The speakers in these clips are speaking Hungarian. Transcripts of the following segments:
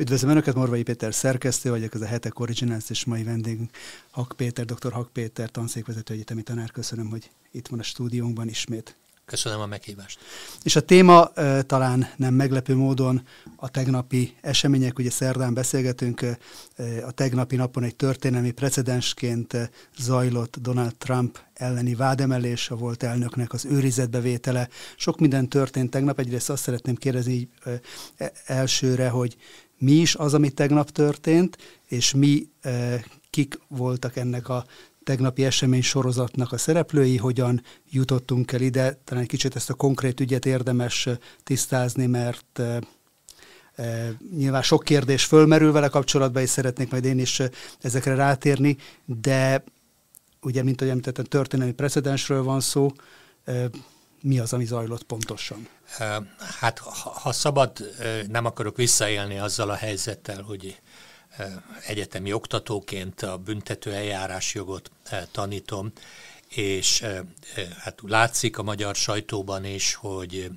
Üdvözlöm Önöket, Morvai Péter szerkesztő vagyok, ez a Hetek Originals, és mai vendégünk Hak Péter, dr. Hak Péter, tanszékvezető egyetemi tanár. Köszönöm, hogy itt van a stúdiónkban ismét. Köszönöm a meghívást. És a téma talán nem meglepő módon a tegnapi események, ugye szerdán beszélgetünk, a tegnapi napon egy történelmi precedensként zajlott Donald Trump elleni vádemelés, a volt elnöknek az őrizetbevétele. Sok minden történt tegnap, egyrészt azt szeretném kérdezni e, elsőre, hogy mi is az, ami tegnap történt, és mi e, kik voltak ennek a tegnapi esemény sorozatnak a szereplői, hogyan jutottunk el ide. Talán egy kicsit ezt a konkrét ügyet érdemes tisztázni, mert e, e, nyilván sok kérdés fölmerül vele kapcsolatban, és szeretnék majd én is ezekre rátérni, de ugye, mint ahogy említettem, történelmi precedensről van szó, mi az, ami zajlott pontosan? Hát, ha szabad, nem akarok visszaélni azzal a helyzettel, hogy egyetemi oktatóként a büntető eljárásjogot tanítom, és hát látszik a magyar sajtóban is, hogy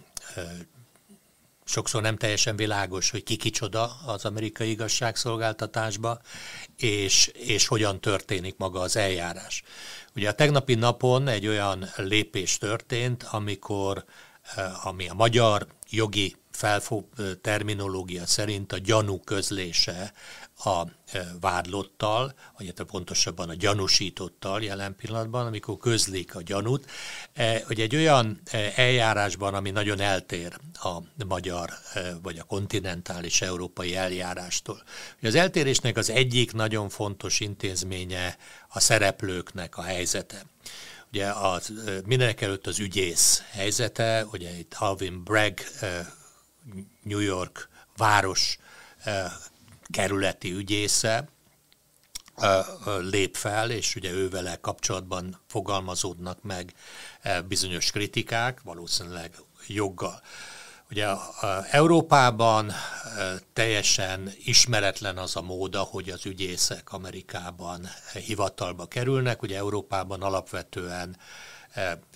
sokszor nem teljesen világos, hogy ki kicsoda az amerikai igazságszolgáltatásba, és, és hogyan történik maga az eljárás. Ugye a tegnapi napon egy olyan lépés történt, amikor Eh, ami a magyar jogi felfog terminológia szerint a gyanú közlése a eh, vádlottal, vagy hát pontosabban a gyanúsítottal jelen pillanatban, amikor közlik a gyanút, eh, hogy egy olyan eljárásban, ami nagyon eltér a magyar vagy a kontinentális európai eljárástól. Az eltérésnek az egyik nagyon fontos intézménye a szereplőknek a helyzete. Ugye az, mindenek előtt az ügyész helyzete, ugye itt Alvin Bragg, New York város kerületi ügyésze lép fel, és ugye ővele kapcsolatban fogalmazódnak meg bizonyos kritikák, valószínűleg joggal. Ugye Európában teljesen ismeretlen az a móda, hogy az ügyészek Amerikában hivatalba kerülnek. Ugye Európában alapvetően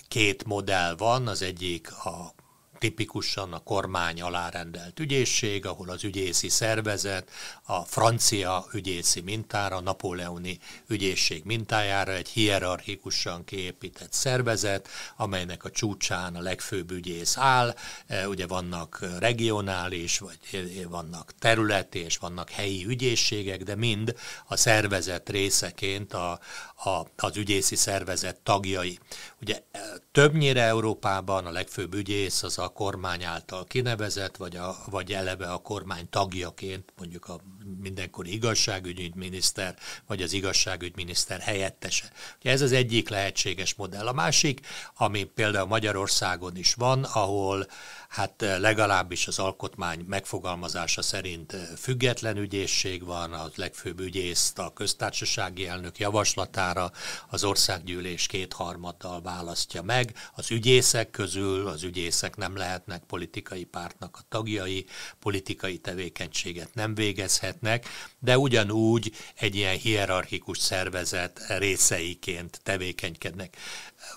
két modell van, az egyik a tipikusan a kormány alárendelt ügyészség, ahol az ügyészi szervezet a francia ügyészi mintára, a napóleoni ügyészség mintájára egy hierarchikusan kiépített szervezet, amelynek a csúcsán a legfőbb ügyész áll, e, ugye vannak regionális, vagy vannak területi, és vannak helyi ügyészségek, de mind a szervezet részeként a, a, az ügyészi szervezet tagjai. Ugye e, többnyire Európában a legfőbb ügyész az a kormány által kinevezett, vagy, a, vagy eleve a kormány tagjaként, mondjuk a mindenkori igazságügyminiszter, vagy az igazságügyminiszter helyettese. Ugye ez az egyik lehetséges modell. A másik, ami például Magyarországon is van, ahol hát eh, legalábbis az alkotmány megfogalmazása szerint eh, független ügyészség van, a legfőbb ügyészt a köztársasági elnök javaslatára az országgyűlés kétharmaddal választja meg. Az ügyészek közül az ügyészek nem lehetnek politikai pártnak a tagjai, politikai tevékenységet nem végezhetnek, de ugyanúgy egy ilyen hierarchikus szervezet részeiként tevékenykednek.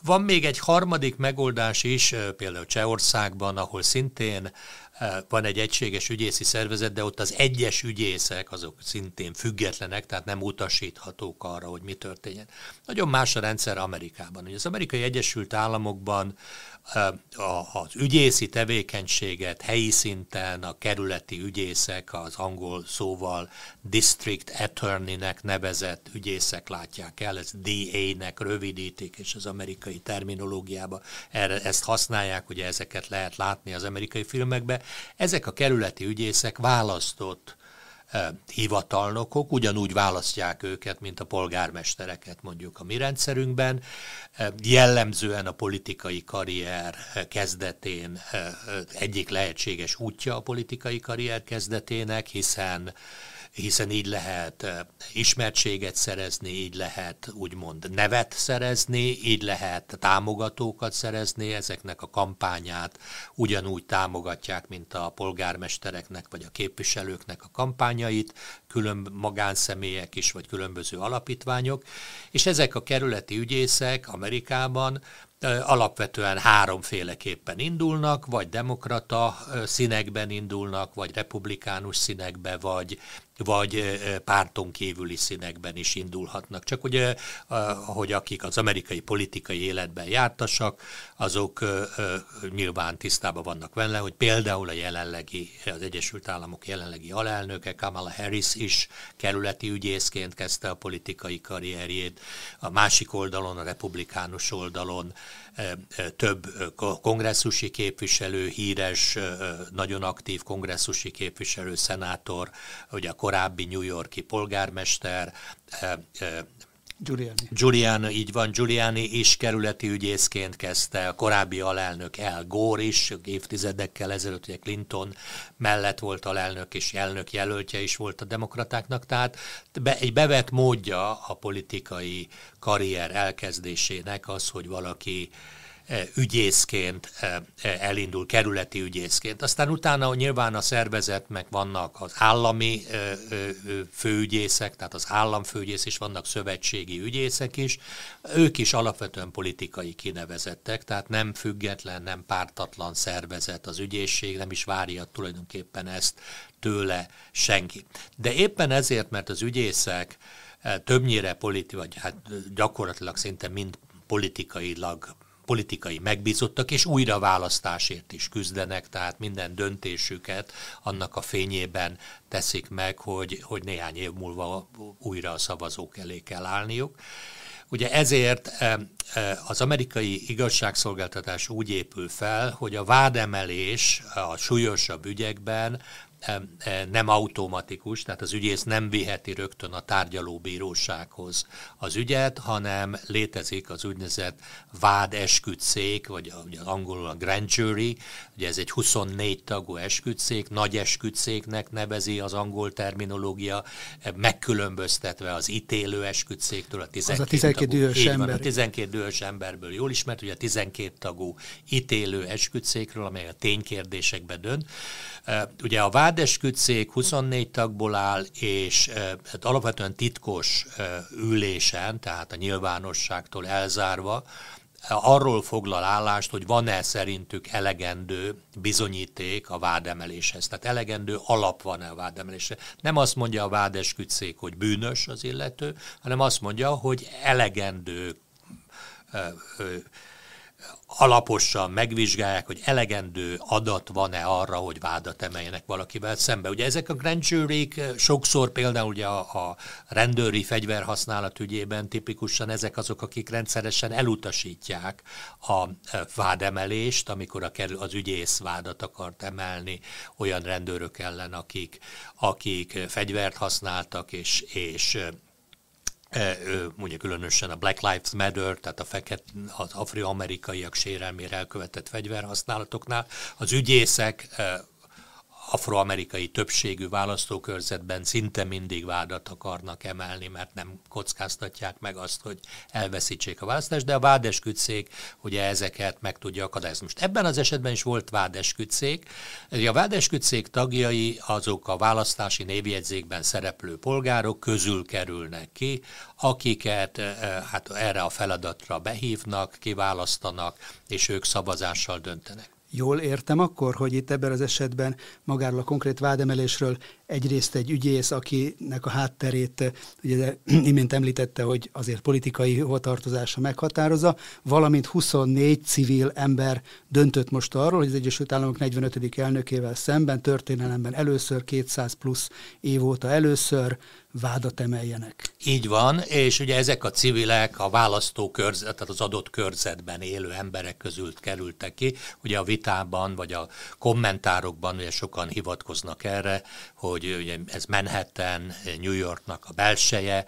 Van még egy harmadik megoldás is, például Csehországban, ahol szintén van egy egységes ügyészi szervezet, de ott az egyes ügyészek, azok szintén függetlenek, tehát nem utasíthatók arra, hogy mi történjen. Nagyon más a rendszer Amerikában. Ugye az amerikai Egyesült Államokban az ügyészi tevékenységet helyi szinten a kerületi ügyészek, az angol szóval district attorney-nek nevezett ügyészek látják el, ez DA-nek rövidítik, és az amerikai terminológiába erre, ezt használják, ugye ezeket lehet látni az amerikai filmekben. Ezek a kerületi ügyészek választott hivatalnokok, ugyanúgy választják őket, mint a polgármestereket mondjuk a mi rendszerünkben. Jellemzően a politikai karrier kezdetén egyik lehetséges útja a politikai karrier kezdetének, hiszen hiszen így lehet eh, ismertséget szerezni, így lehet úgymond nevet szerezni, így lehet támogatókat szerezni, ezeknek a kampányát ugyanúgy támogatják, mint a polgármestereknek vagy a képviselőknek a kampányait, külön magánszemélyek is, vagy különböző alapítványok, és ezek a kerületi ügyészek Amerikában alapvetően háromféleképpen indulnak, vagy demokrata színekben indulnak, vagy republikánus színekbe, vagy, vagy párton kívüli színekben is indulhatnak. Csak ugye, hogy akik az amerikai politikai életben jártasak, azok nyilván tisztában vannak vele, hogy például a jelenlegi, az Egyesült Államok jelenlegi alelnöke, Kamala Harris is kerületi ügyészként kezdte a politikai karrierjét, a másik oldalon, a republikánus oldalon több kongresszusi képviselő, híres, nagyon aktív kongresszusi képviselő, szenátor, ugye a korábbi New Yorki polgármester, Giuliani. Giuliani, így van, Giuliani is kerületi ügyészként kezdte, a korábbi alelnök El Gore is, évtizedekkel ezelőtt, ugye Clinton mellett volt alelnök, és elnök jelöltje is volt a demokratáknak, tehát be, egy bevett módja a politikai karrier elkezdésének az, hogy valaki ügyészként elindul, kerületi ügyészként. Aztán utána nyilván a szervezetnek vannak az állami főügyészek, tehát az államfőügyész is, vannak szövetségi ügyészek is. Ők is alapvetően politikai kinevezettek, tehát nem független, nem pártatlan szervezet az ügyészség, nem is várja tulajdonképpen ezt tőle senki. De éppen ezért, mert az ügyészek többnyire politi, vagy hát gyakorlatilag szinte mind politikailag politikai megbízottak, és újra választásért is küzdenek, tehát minden döntésüket annak a fényében teszik meg, hogy, hogy néhány év múlva újra a szavazók elé kell állniuk. Ugye ezért e, e, az amerikai igazságszolgáltatás úgy épül fel, hogy a vádemelés a súlyosabb ügyekben nem automatikus, tehát az ügyész nem viheti rögtön a tárgyalóbírósághoz az ügyet, hanem létezik az úgynevezett vádesküdszék, vagy az angolul a grand jury, ugye ez egy 24 tagú esküdszék, nagy esküdszéknek nevezi az angol terminológia, megkülönböztetve az ítélő esküdszéktől a 12, az a 12 tagú, dühös ember. Van, a 12 dühös emberből jól ismert, ugye a 12 tagú ítélő esküdszékről, amely a ténykérdésekbe dönt. Ugye a vádeskütszék 24 tagból áll, és hát alapvetően titkos ülésen, tehát a nyilvánosságtól elzárva, arról foglal állást, hogy van-e szerintük elegendő bizonyíték a vádemeléshez. Tehát elegendő alap van-e a vádemelésre. Nem azt mondja a vádeskütszék, hogy bűnös az illető, hanem azt mondja, hogy elegendő alaposan megvizsgálják, hogy elegendő adat van-e arra, hogy vádat emeljenek valakivel szembe. Ugye ezek a grand jury sokszor például ugye a, a rendőri fegyverhasználat ügyében tipikusan ezek azok, akik rendszeresen elutasítják a vádemelést, amikor a, az ügyész vádat akart emelni olyan rendőrök ellen, akik, akik fegyvert használtak és, és E, mondjuk különösen a Black Lives Matter, tehát a feket, az afroamerikaiak sérelmére elkövetett fegyverhasználatoknál, az ügyészek e, afroamerikai többségű választókörzetben szinte mindig vádat akarnak emelni, mert nem kockáztatják meg azt, hogy elveszítsék a választást, de a vádeskütszék ugye ezeket meg tudja akadályozni. Most ebben az esetben is volt vádeskütszék. A vádeskütszék tagjai azok a választási névjegyzékben szereplő polgárok közül kerülnek ki, akiket eh, hát erre a feladatra behívnak, kiválasztanak, és ők szavazással döntenek. Jól értem akkor, hogy itt ebben az esetben magáról a konkrét vádemelésről egyrészt egy ügyész, akinek a hátterét ugye imént említette, hogy azért politikai hovatartozása meghatározza, valamint 24 civil ember döntött most arról, hogy az Egyesült Államok 45. elnökével szemben történelemben először 200 plusz év óta először vádat emeljenek. Így van, és ugye ezek a civilek a választó körzet, tehát az adott körzetben élő emberek közül kerültek ki. Ugye a vitában, vagy a kommentárokban ugye sokan hivatkoznak erre, hogy ugye ez Manhattan, New Yorknak a belseje,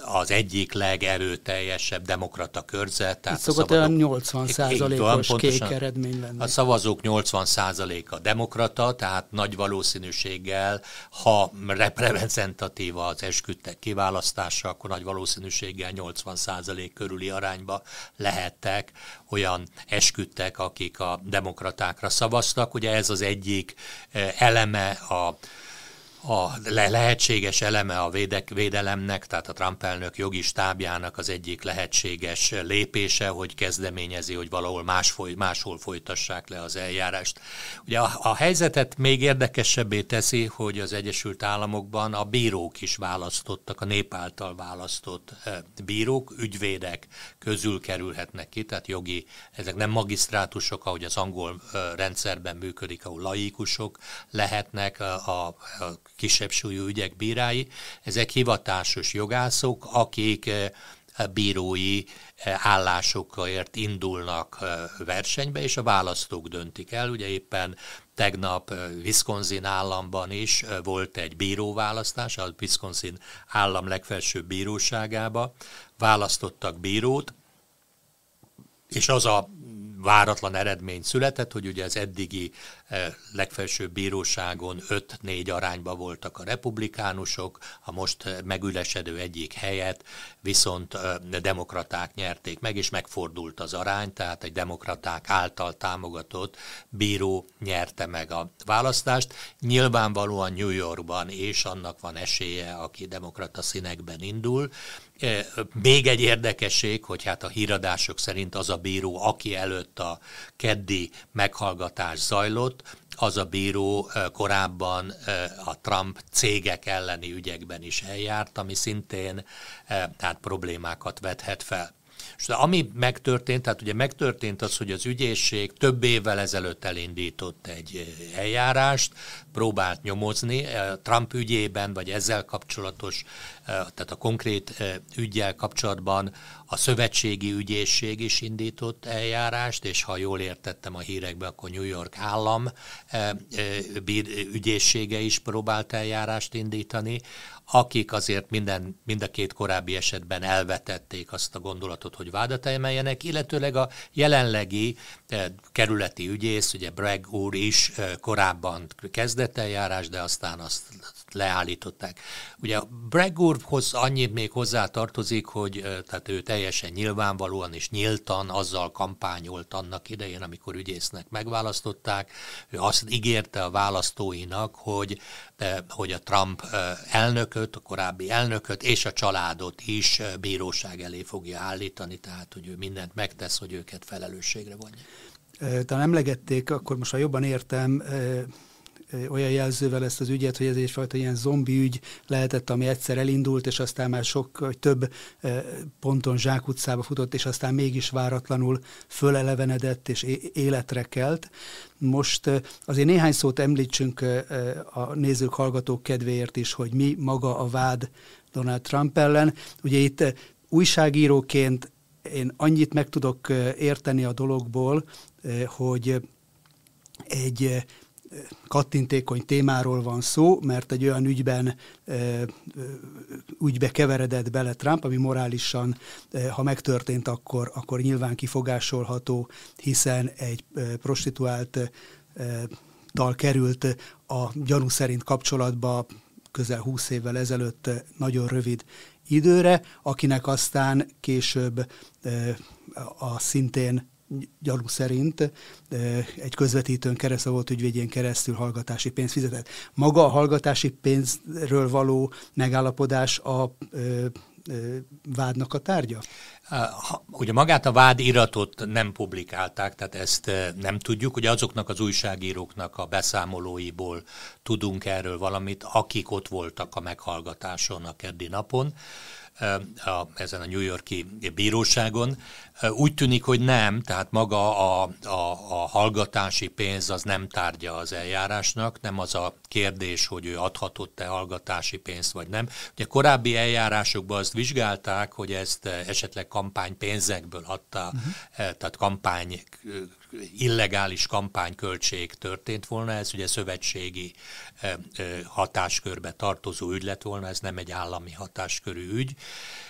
az egyik legerőteljesebb demokrata körzet. Tehát Itt szokott olyan 80 százalékos kék eredmény lenni. A szavazók 80 százaléka demokrata, tehát nagy valószínűséggel, ha reprezentatív az esküdtek kiválasztása, akkor nagy valószínűséggel 80 százalék körüli arányba lehettek olyan esküdtek, akik a demokratákra szavaztak. Ugye ez az egyik eleme a a lehetséges eleme a védek, védelemnek, tehát a Trump elnök jogi stábjának az egyik lehetséges lépése, hogy kezdeményezi, hogy valahol más foly, máshol folytassák le az eljárást. Ugye a, a helyzetet még érdekesebbé teszi, hogy az Egyesült Államokban a bírók is választottak, a nép által választott bírók, ügyvédek közül kerülhetnek ki, tehát jogi, ezek nem magisztrátusok, ahogy az angol rendszerben működik, ahol laikusok lehetnek a, a kisebb súlyú ügyek bírái, ezek hivatásos jogászok, akik eh, bírói eh, állásokért indulnak eh, versenybe, és a választók döntik el. Ugye éppen tegnap Wisconsin államban is volt egy bíróválasztás, a Wisconsin állam legfelsőbb bíróságába választottak bírót, és az a váratlan eredmény született, hogy ugye az eddigi legfelsőbb bíróságon 5-4 arányba voltak a republikánusok, a most megülesedő egyik helyet viszont eh, demokraták nyerték meg, és megfordult az arány, tehát egy demokraták által támogatott bíró nyerte meg a választást. Nyilvánvalóan New Yorkban és annak van esélye, aki demokrata színekben indul, még egy érdekesség, hogy hát a híradások szerint az a bíró, aki előtt a keddi meghallgatás zajlott, az a bíró korábban a Trump cégek elleni ügyekben is eljárt, ami szintén tehát problémákat vethet fel. És ami megtörtént, tehát ugye megtörtént az, hogy az ügyészség több évvel ezelőtt elindított egy eljárást, próbált nyomozni Trump ügyében, vagy ezzel kapcsolatos, tehát a konkrét ügyel kapcsolatban a szövetségi ügyészség is indított eljárást, és ha jól értettem a hírekbe, akkor New York állam ügyészsége is próbált eljárást indítani, akik azért minden, mind a két korábbi esetben elvetették azt a gondolatot, hogy vádat emeljenek, illetőleg a jelenlegi eh, kerületi ügyész, ugye Bragg úr is eh, korábban kezdett eljárás, de aztán azt leállították. Ugye Bragg úrhoz annyit még hozzá tartozik, hogy tehát ő teljesen nyilvánvalóan és nyíltan azzal kampányolt annak idején, amikor ügyésznek megválasztották. Ő azt ígérte a választóinak, hogy, hogy a Trump elnököt, a korábbi elnököt és a családot is bíróság elé fogja állítani, tehát hogy ő mindent megtesz, hogy őket felelősségre vonja. Talán emlegették, akkor most ha jobban értem, olyan jelzővel ezt az ügyet, hogy ez egyfajta ilyen zombi ügy lehetett, ami egyszer elindult, és aztán már sok, vagy több ponton zsákutcába futott, és aztán mégis váratlanul fölelevenedett és életre kelt. Most azért néhány szót említsünk a nézők, hallgatók kedvéért is, hogy mi maga a vád Donald Trump ellen. Ugye itt újságíróként én annyit meg tudok érteni a dologból, hogy egy kattintékony témáról van szó, mert egy olyan ügyben ügybe keveredett bele Trump, ami morálisan, ha megtörtént, akkor, akkor nyilván kifogásolható, hiszen egy prostituált tal került a gyanú szerint kapcsolatba közel 20 évvel ezelőtt nagyon rövid időre, akinek aztán később a szintén gyanú szerint egy közvetítőn keresztül volt ügyvédjén keresztül hallgatási pénzt fizetett. Maga a hallgatási pénzről való megállapodás a vádnak a tárgya? Ugye magát a vádiratot nem publikálták, tehát ezt nem tudjuk. Ugye azoknak az újságíróknak a beszámolóiból tudunk erről valamit, akik ott voltak a meghallgatáson a keddi napon a, ezen a New Yorki bíróságon. Úgy tűnik, hogy nem, tehát maga a, a, a hallgatási pénz az nem tárgya az eljárásnak, nem az a kérdés, hogy ő adhatott-e hallgatási pénzt vagy nem. Ugye korábbi eljárásokban azt vizsgálták, hogy ezt esetleg kampánypénzekből adta, uh-huh. tehát kampány illegális kampányköltség történt volna, ez ugye szövetségi hatáskörbe tartozó ügy lett volna, ez nem egy állami hatáskörű ügy.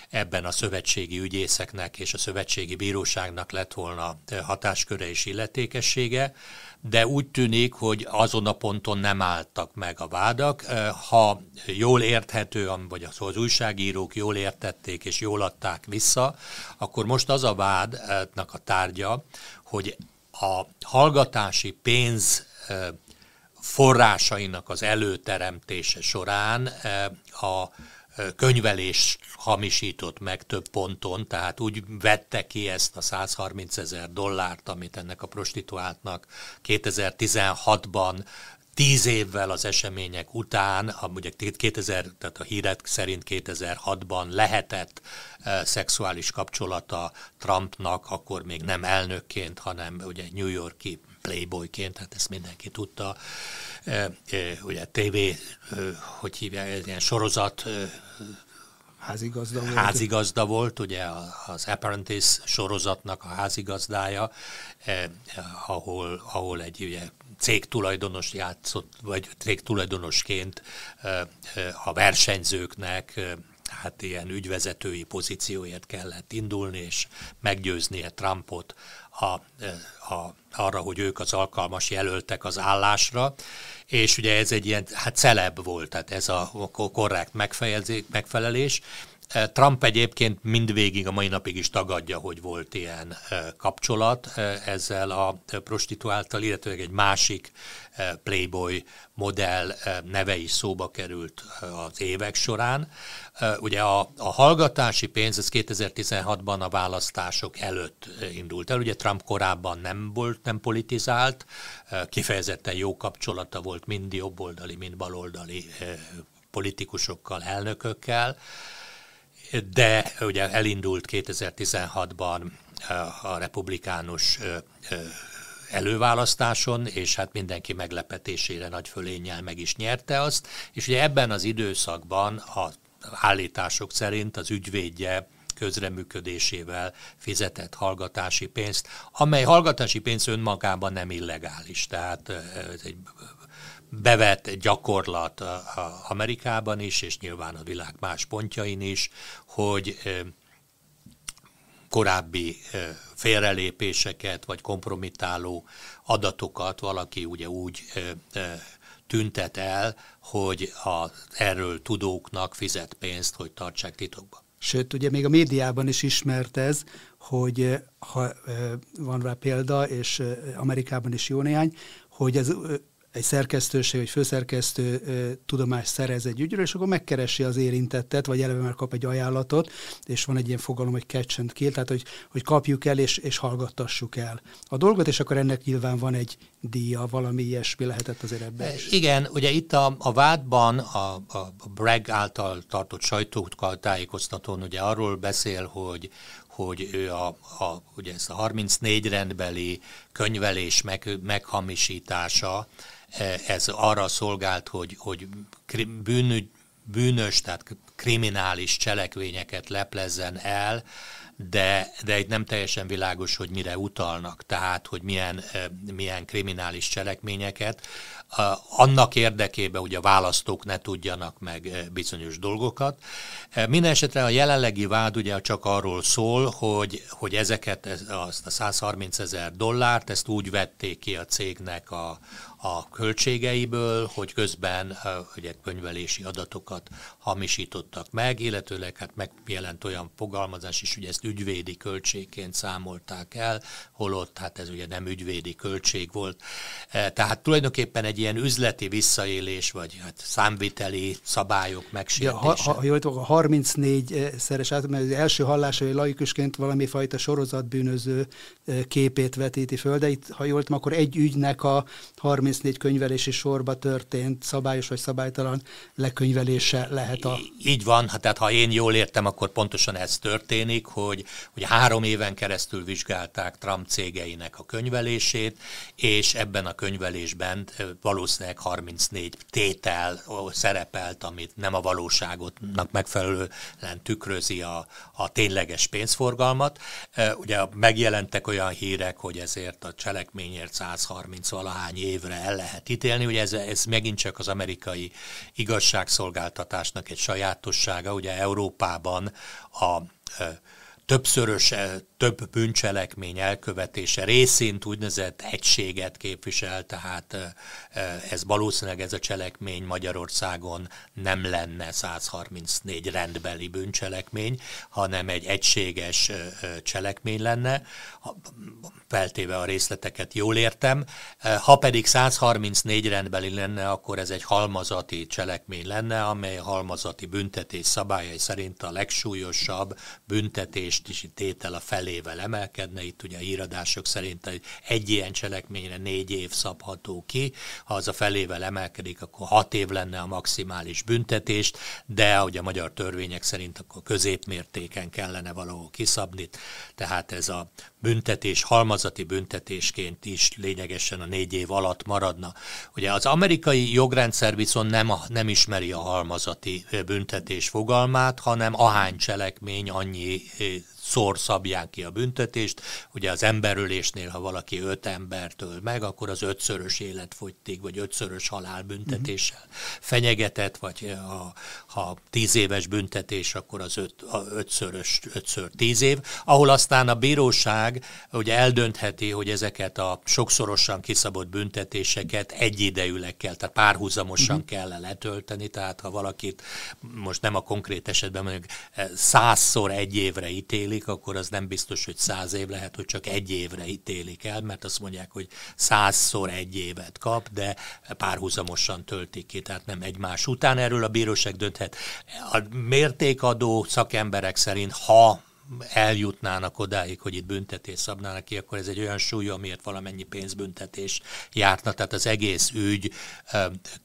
Ebben a szövetségi ügyészeknek és a szövetségi bíróságnak lett volna hatásköre és illetékessége, de úgy tűnik, hogy azon a ponton nem álltak meg a vádak. Ha jól érthető, vagy az újságírók jól értették és jól adták vissza, akkor most az a vádnak a tárgya, hogy a hallgatási pénz forrásainak az előteremtése során a könyvelés hamisított meg több ponton, tehát úgy vette ki ezt a 130 ezer dollárt, amit ennek a prostituáltnak 2016-ban tíz évvel az események után, ugye 2000, tehát a hírek szerint 2006-ban lehetett e, szexuális kapcsolata Trumpnak, akkor még nem elnökként, hanem ugye New Yorki playboyként, hát ezt mindenki tudta, e, e, ugye TV, e, hogy hívják, ilyen sorozat e, házigazda volt. Házigazda volt, ugye az Apprentice sorozatnak a házigazdája, eh, ahol, ahol egy ugye, cégtulajdonos játszott, vagy cégtulajdonosként a versenyzőknek hát ilyen ügyvezetői pozícióját kellett indulni, és meggyőznie Trumpot a, a, arra, hogy ők az alkalmas jelöltek az állásra, és ugye ez egy ilyen, hát celeb volt, tehát ez a korrekt megfelelés, Trump egyébként mindvégig a mai napig is tagadja, hogy volt ilyen kapcsolat ezzel a prostituáltal, illetve egy másik Playboy modell neve is szóba került az évek során. Ugye a, a hallgatási pénz, ez 2016-ban a választások előtt indult el. Ugye Trump korábban nem volt, nem politizált, kifejezetten jó kapcsolata volt mind jobboldali, mind baloldali politikusokkal, elnökökkel de ugye elindult 2016-ban a republikánus előválasztáson, és hát mindenki meglepetésére nagy fölénnyel meg is nyerte azt, és ugye ebben az időszakban a állítások szerint az ügyvédje közreműködésével fizetett hallgatási pénzt, amely hallgatási pénz önmagában nem illegális, tehát ez egy bevett gyakorlat Amerikában is, és nyilván a világ más pontjain is, hogy korábbi félrelépéseket vagy kompromittáló adatokat valaki ugye úgy tüntet el, hogy az erről tudóknak fizet pénzt, hogy tartsák titokban. Sőt, ugye még a médiában is ismert ez, hogy ha van rá példa, és Amerikában is jó néhány, hogy az egy szerkesztőség, egy főszerkesztő tudomást szerez egy ügyről, és akkor megkeresi az érintettet, vagy eleve már kap egy ajánlatot, és van egy ilyen fogalom, hogy catch and kill, tehát hogy, hogy kapjuk el és, és hallgattassuk el a dolgot, és akkor ennek nyilván van egy díja, valami ilyesmi lehetett azért ebben is. Igen, ugye itt a, a vádban a, a Bragg által tartott sajtótájékoztatón ugye arról beszél, hogy, hogy ő a, a, ugye ezt a 34 rendbeli könyvelés meg, meghamisítása, e, ez arra szolgált, hogy, hogy bűnügy, bűnös, tehát kriminális cselekvényeket leplezzen el, de, de itt nem teljesen világos, hogy mire utalnak, tehát hogy milyen, e, milyen kriminális cselekményeket annak érdekében, hogy a választók ne tudjanak meg eh, bizonyos dolgokat. Eh, minden a jelenlegi vád ugye csak arról szól, hogy, hogy ezeket, azt a 130 ezer dollárt, ezt úgy vették ki a cégnek a, a költségeiből, hogy közben ugye, könyvelési adatokat hamisítottak meg, illetőleg hát megjelent olyan fogalmazás is, hogy ezt ügyvédi költségként számolták el, holott hát ez ugye nem ügyvédi költség volt. E, tehát tulajdonképpen egy ilyen üzleti visszaélés, vagy hát számviteli szabályok megsértése. Ja, ha, ha, jól a 34 szeres át, mert az első hallása, hogy laikusként valami fajta sorozatbűnöző e, képét vetíti föl, de itt, ha jól tudom, akkor egy ügynek a 30 34 könyvelési sorba történt szabályos vagy szabálytalan lekönyvelése lehet a... Így van, hát tehát ha én jól értem, akkor pontosan ez történik, hogy, hogy három éven keresztül vizsgálták Trump cégeinek a könyvelését, és ebben a könyvelésben valószínűleg 34 tétel szerepelt, amit nem a valóságotnak megfelelően tükrözi a, a tényleges pénzforgalmat. Ugye megjelentek olyan hírek, hogy ezért a cselekményért 130 valahány évre el lehet ítélni. Ugye ez, ez megint csak az amerikai igazságszolgáltatásnak egy sajátossága. Ugye Európában a többszörös, több bűncselekmény elkövetése részint úgynevezett egységet képvisel, tehát ez valószínűleg ez a cselekmény Magyarországon nem lenne 134 rendbeli bűncselekmény, hanem egy egységes cselekmény lenne, feltéve a részleteket jól értem. Ha pedig 134 rendbeli lenne, akkor ez egy halmazati cselekmény lenne, amely halmazati büntetés szabályai szerint a legsúlyosabb büntetést is tétel a felével emelkedne. Itt ugye a híradások szerint egy ilyen cselekményre négy év szabható ki, ha az a felével emelkedik, akkor hat év lenne a maximális büntetést, de ahogy a magyar törvények szerint akkor középmértéken kellene valahol kiszabni, tehát ez a büntetés, halmazati büntetésként is lényegesen a négy év alatt maradna. Ugye az amerikai jogrendszer viszont nem, nem ismeri a halmazati büntetés fogalmát, hanem ahány cselekmény annyi szor szabják ki a büntetést. Ugye az emberölésnél, ha valaki öt embertől meg, akkor az ötszörös életfogytig, vagy ötszörös halálbüntetéssel uh-huh. fenyegetett, vagy ha, ha tíz éves büntetés, akkor az öt, a ötszörös, ötször tíz év, ahol aztán a bíróság ugye eldöntheti, hogy ezeket a sokszorosan kiszabott büntetéseket egyidejűleg kell, tehát párhuzamosan uh-huh. kell letölteni, tehát ha valakit most nem a konkrét esetben mondjuk százszor egy évre ítéli, ítélik, akkor az nem biztos, hogy száz év lehet, hogy csak egy évre ítélik el, mert azt mondják, hogy százszor egy évet kap, de párhuzamosan töltik ki, tehát nem egymás után. Erről a bíróság dönthet. A mértékadó szakemberek szerint, ha eljutnának odáig, hogy itt büntetés szabnának ki, akkor ez egy olyan súly, amiért valamennyi pénzbüntetés járna. Tehát az egész ügy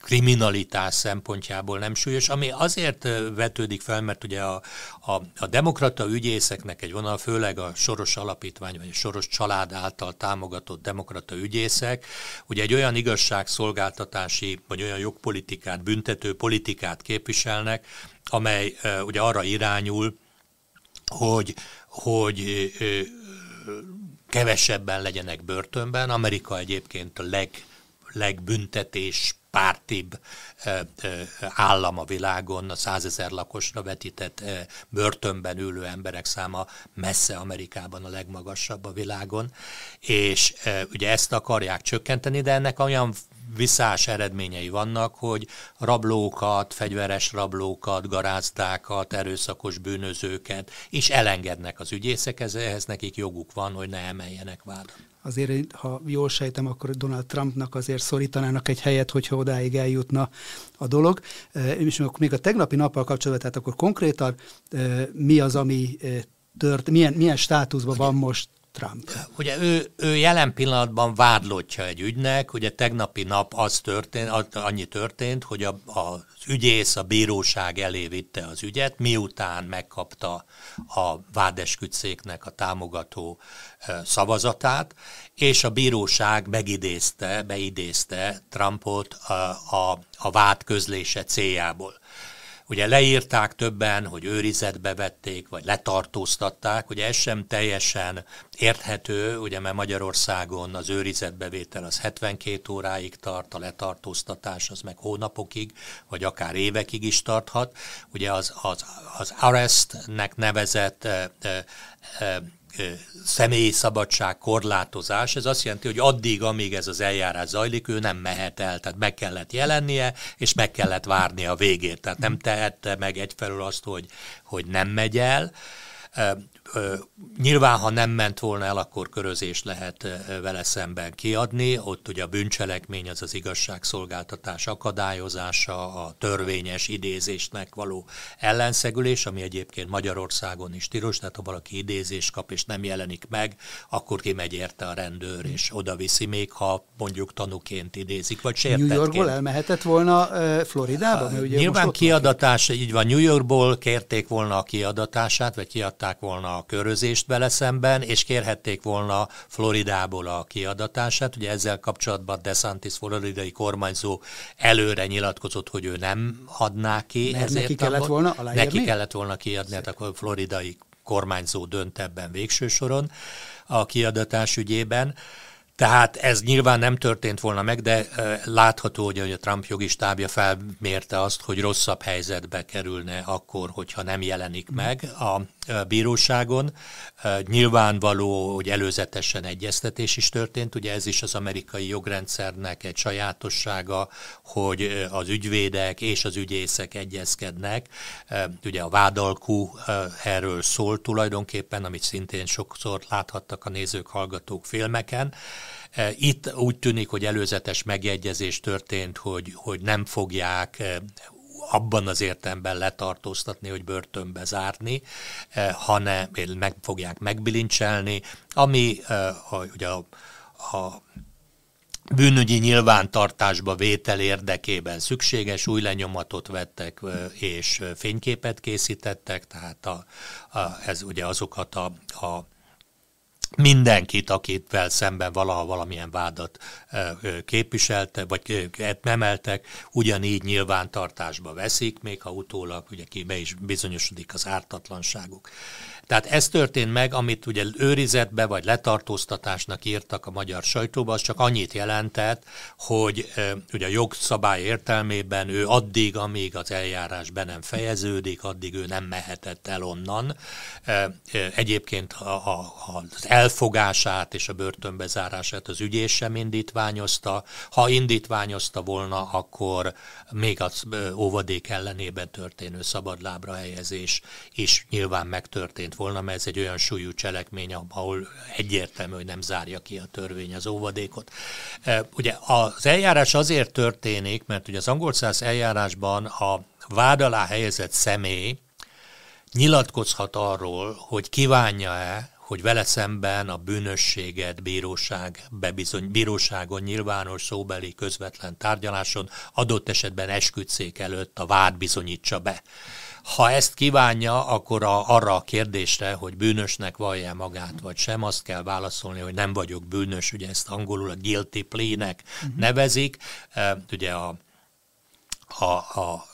kriminalitás szempontjából nem súlyos, ami azért vetődik fel, mert ugye a, a, a demokrata ügyészeknek egy vonal, főleg a Soros Alapítvány vagy a Soros Család által támogatott demokrata ügyészek, ugye egy olyan igazságszolgáltatási vagy olyan jogpolitikát, büntető politikát képviselnek, amely ugye arra irányul, hogy, hogy kevesebben legyenek börtönben. Amerika egyébként a leg, legbüntetés pártibb állam a világon, a százezer lakosra vetített börtönben ülő emberek száma messze Amerikában a legmagasabb a világon, és ugye ezt akarják csökkenteni, de ennek olyan visszás eredményei vannak, hogy rablókat, fegyveres rablókat, garázdákat, erőszakos bűnözőket is elengednek az ügyészek, ehhez nekik joguk van, hogy ne emeljenek vádat azért, ha jól sejtem, akkor Donald Trumpnak azért szorítanának egy helyet, hogyha odáig eljutna a dolog. És még a tegnapi nappal kapcsolatban, tehát akkor konkrétan mi az, ami tört, milyen, milyen státuszban van most Trump. Ugye ő, ő jelen pillanatban vádlottja egy ügynek, ugye tegnapi nap az történt, annyi történt, hogy a, az ügyész a bíróság elé vitte az ügyet, miután megkapta a vádeskütszéknek a támogató szavazatát, és a bíróság megidézte, beidézte Trumpot a, a, a vád közlése céljából. Ugye leírták többen, hogy őrizetbe vették, vagy letartóztatták, ugye ez sem teljesen érthető, ugye mert Magyarországon az őrizetbevétel az 72 óráig tart, a letartóztatás az meg hónapokig, vagy akár évekig is tarthat. Ugye az, az, az arrestnek nevezett e, e, személyi szabadság korlátozás. Ez azt jelenti, hogy addig, amíg ez az eljárás zajlik, ő nem mehet el, tehát meg kellett jelennie, és meg kellett várni a végét. Tehát nem tehette meg egyfelől azt, hogy, hogy nem megy el, Nyilván, ha nem ment volna el, akkor körözés lehet vele szemben kiadni. Ott ugye a bűncselekmény az az igazságszolgáltatás akadályozása, a törvényes idézésnek való ellenszegülés, ami egyébként Magyarországon is tilos, tehát ha valaki idézést kap és nem jelenik meg, akkor kimegy érte a rendőr és oda viszi még, ha mondjuk tanúként idézik, vagy sértetként. New Yorkból elmehetett volna Floridába? Mert ugye Nyilván kiadatás, így van, New Yorkból kérték volna a kiadatását, vagy kiadták volna a körözést vele szemben, és kérhették volna Floridából a kiadatását. Ugye ezzel kapcsolatban DeSantis floridai kormányzó előre nyilatkozott, hogy ő nem adná ki. Mert ezért neki kellett volna aláírni? Neki kellett volna kiadni, hát akkor floridai kormányzó dönt ebben végső soron a kiadatás ügyében. Tehát ez nyilván nem történt volna meg, de látható, hogy a Trump jogi stábja felmérte azt, hogy rosszabb helyzetbe kerülne akkor, hogyha nem jelenik meg a bíróságon. Nyilvánvaló, hogy előzetesen egyeztetés is történt, ugye ez is az amerikai jogrendszernek egy sajátossága, hogy az ügyvédek és az ügyészek egyezkednek. Ugye a vádalkú erről szól tulajdonképpen, amit szintén sokszor láthattak a nézők, hallgatók filmeken. Itt úgy tűnik, hogy előzetes megjegyezés történt, hogy, hogy nem fogják abban az értelemben letartóztatni, hogy börtönbe zárni, hanem meg fogják megbilincselni, ami ugye a, a bűnügyi nyilvántartásba vétel érdekében szükséges, új lenyomatot vettek és fényképet készítettek, tehát a, a, ez ugye azokat a, a mindenkit, akitvel szemben valaha valamilyen vádat képviselte, vagy emeltek, ugyanígy nyilvántartásba veszik, még ha utólag ugye ki be is bizonyosodik az ártatlanságuk. Tehát ez történt meg, amit ugye őrizetbe vagy letartóztatásnak írtak a magyar sajtóba, az csak annyit jelentett, hogy ugye a jogszabály értelmében ő addig, amíg az eljárás be nem fejeződik, addig ő nem mehetett el onnan. Egyébként a, a, az elfogását és a börtönbezárását az ügyész sem indítványozta. Ha indítványozta volna, akkor még az óvadék ellenében történő szabadlábra helyezés is nyilván megtörtént volna, mert ez egy olyan súlyú cselekmény, ahol egyértelmű, hogy nem zárja ki a törvény az óvadékot. E, ugye az eljárás azért történik, mert ugye az angol száz eljárásban a vád alá helyezett személy nyilatkozhat arról, hogy kívánja-e, hogy vele szemben a bűnösséget bíróság, bebizony, bíróságon nyilvános szóbeli közvetlen tárgyaláson adott esetben esküdszék előtt a vád bizonyítsa be. Ha ezt kívánja, akkor a, arra a kérdésre, hogy bűnösnek vallja magát, vagy sem, azt kell válaszolni, hogy nem vagyok bűnös, ugye ezt angolul a guilty plea-nek uh-huh. nevezik. Uh, ugye a, a, a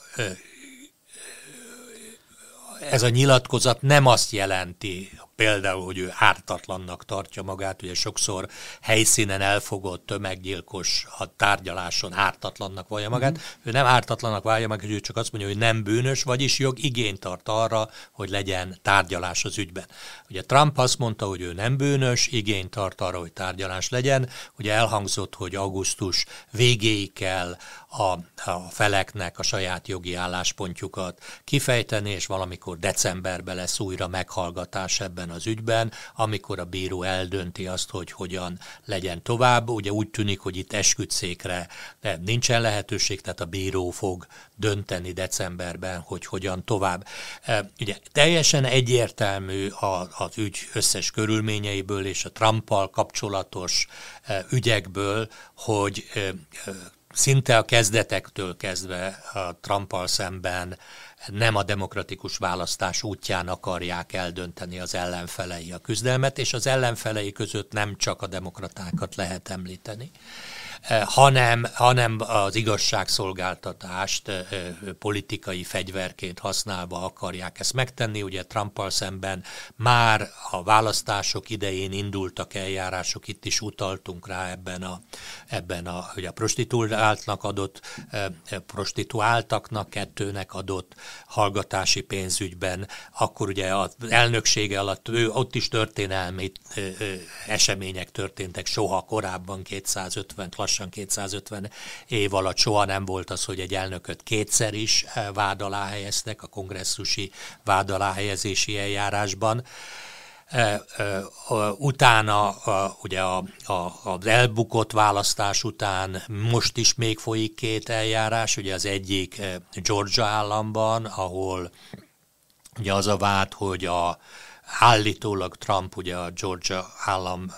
ez a nyilatkozat nem azt jelenti, például, hogy ő ártatlannak tartja magát, ugye sokszor helyszínen elfogott tömeggyilkos a tárgyaláson ártatlannak vallja magát, mm. ő nem ártatlannak vallja magát, ő csak azt mondja, hogy nem bűnös, vagyis jog igényt tart arra, hogy legyen tárgyalás az ügyben. Ugye Trump azt mondta, hogy ő nem bűnös, igényt tart arra, hogy tárgyalás legyen. Ugye elhangzott, hogy augusztus végéig kell a, a feleknek a saját jogi álláspontjukat kifejteni, és valamikor decemberben lesz újra meghallgatás ebben az ügyben, amikor a bíró eldönti azt, hogy hogyan legyen tovább. Ugye úgy tűnik, hogy itt esküdszékre nincsen lehetőség, tehát a bíró fog dönteni decemberben, hogy hogyan tovább. E, ugye teljesen egyértelmű az ügy összes körülményeiből és a Trumpal kapcsolatos e, ügyekből, hogy e, szinte a kezdetektől kezdve a Trumpal szemben nem a demokratikus választás útján akarják eldönteni az ellenfelei a küzdelmet, és az ellenfelei között nem csak a demokratákat lehet említeni. Eh, hanem, hanem az igazságszolgáltatást eh, politikai fegyverként használva akarják ezt megtenni. Ugye Trumpal szemben már a választások idején indultak eljárások, itt is utaltunk rá ebben a, ebben a, hogy a prostituáltnak adott, eh, prostituáltaknak, kettőnek adott hallgatási pénzügyben, akkor ugye az elnöksége alatt ő, ott is történelmi események történtek soha korábban 250 lassan 250 év alatt soha nem volt az, hogy egy elnököt kétszer is eh, vád alá helyeztek a kongresszusi vád alá helyezési eljárásban. Eh, eh, utána ugye a, a, az elbukott választás után most is még folyik két eljárás, ugye az egyik Georgia államban, ahol ugye az a vád, hogy a állítólag Trump ugye a Georgia állam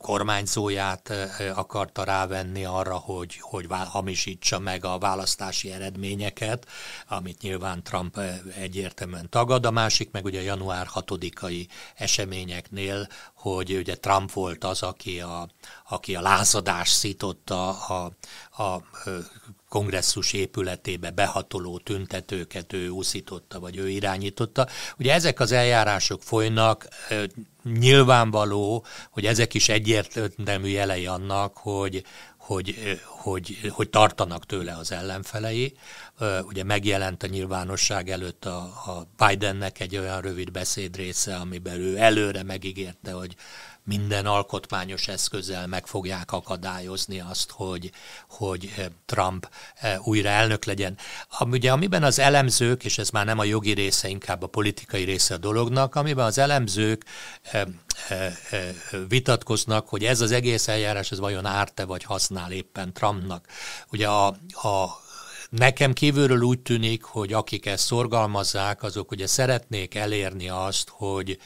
kormányzóját akarta rávenni arra, hogy, hogy hamisítsa meg a választási eredményeket, amit nyilván Trump egyértelműen tagad. A másik meg ugye január 6-ai eseményeknél, hogy ugye Trump volt az, aki a, aki a lázadás szította a, a, a kongresszus épületébe behatoló tüntetőket ő úszította, vagy ő irányította. Ugye ezek az eljárások folynak, nyilvánvaló, hogy ezek is egyértelmű jelei annak, hogy, hogy, hogy, hogy tartanak tőle az ellenfelei. Ugye megjelent a nyilvánosság előtt a, a Bidennek egy olyan rövid beszédrésze, amiben ő előre megígérte, hogy minden alkotmányos eszközzel meg fogják akadályozni azt, hogy, hogy eh, Trump eh, újra elnök legyen. Ugye, amiben az elemzők, és ez már nem a jogi része, inkább a politikai része a dolognak, amiben az elemzők eh, vitatkoznak, hogy ez az egész eljárás, ez vajon árt-e vagy használ éppen Trumpnak. Ugye a, a Nekem kívülről úgy tűnik, hogy akik ezt szorgalmazzák, azok ugye szeretnék elérni azt, hogy,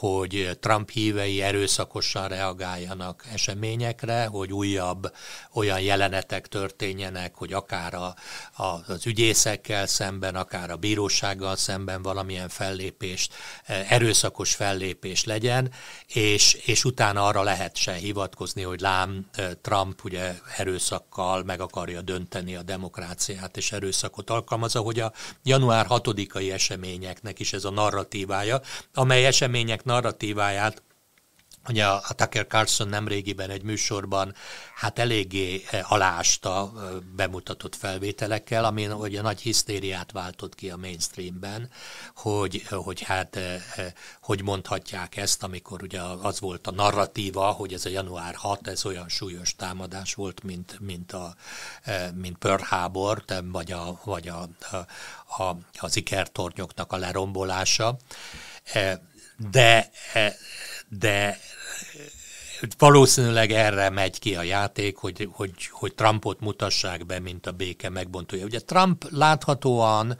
hogy Trump hívei erőszakosan reagáljanak eseményekre, hogy újabb olyan jelenetek történjenek, hogy akár a, a, az ügyészekkel szemben, akár a bírósággal szemben valamilyen fellépést, erőszakos fellépés legyen, és, és utána arra lehet se hivatkozni, hogy lám Trump ugye erőszakkal meg akarja dönteni a demokráciát, és erőszakot alkalmazza, hogy a január 6-ai eseményeknek is ez a narratívája, amely események narratíváját. Ugye a Tucker Carlson nemrégiben egy műsorban hát eléggé eh, alásta eh, bemutatott felvételekkel, ami ugye nagy hisztériát váltott ki a mainstreamben, hogy, hogy hát eh, hogy mondhatják ezt, amikor ugye az volt a narratíva, hogy ez a január 6, ez olyan súlyos támadás volt, mint, mint, a, mint Pearl Harbor, vagy, a, vagy a, a, a, az ikertornyoknak a lerombolása de, de valószínűleg erre megy ki a játék, hogy, hogy, hogy Trumpot mutassák be, mint a béke megbontója. Ugye Trump láthatóan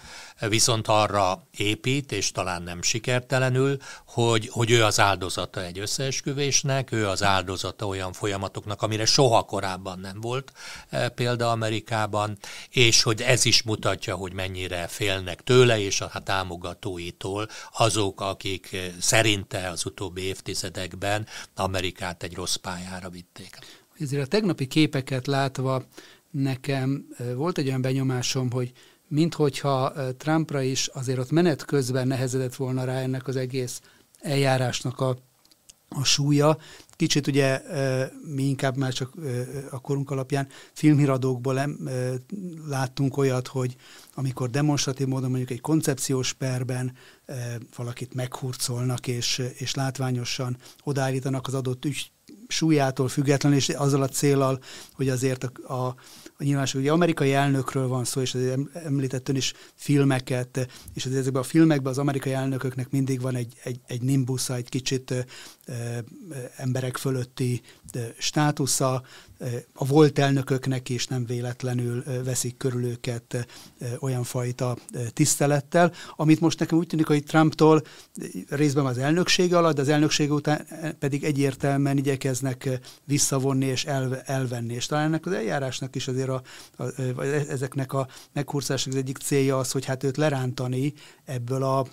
viszont arra épít, és talán nem sikertelenül, hogy, hogy ő az áldozata egy összeesküvésnek, ő az áldozata olyan folyamatoknak, amire soha korábban nem volt e, példa Amerikában, és hogy ez is mutatja, hogy mennyire félnek tőle és a támogatóitól azok, akik szerinte az utóbbi évtizedekben Amerikát egy rossz pályára vitték. Ezért a tegnapi képeket látva nekem volt egy olyan benyomásom, hogy minthogyha Trumpra is azért ott menet közben nehezedett volna rá ennek az egész eljárásnak a, a súlya. Kicsit ugye mi inkább már csak a korunk alapján filmhíradókból láttunk olyat, hogy amikor demonstratív módon mondjuk egy koncepciós perben valakit meghurcolnak és, és látványosan odállítanak az adott ügy súlyától függetlenül, és azzal a célral, hogy azért a, a, a nyilvánosság, ugye amerikai elnökről van szó, és azért említett ön is filmeket, és azért ezekben a filmekben az amerikai elnököknek mindig van egy, egy, egy nimbusza, egy kicsit ö, ö, emberek fölötti ö, státusza, a volt elnököknek is nem véletlenül veszik körül őket olyan fajta tisztelettel, amit most nekem úgy tűnik, hogy Trumptól részben az elnökség alatt, de az elnökség után pedig egyértelműen igyekeznek visszavonni és elvenni. És talán ennek az eljárásnak is azért a, a, a, ezeknek a meghúzásnak az egyik célja az, hogy hát őt lerántani ebből a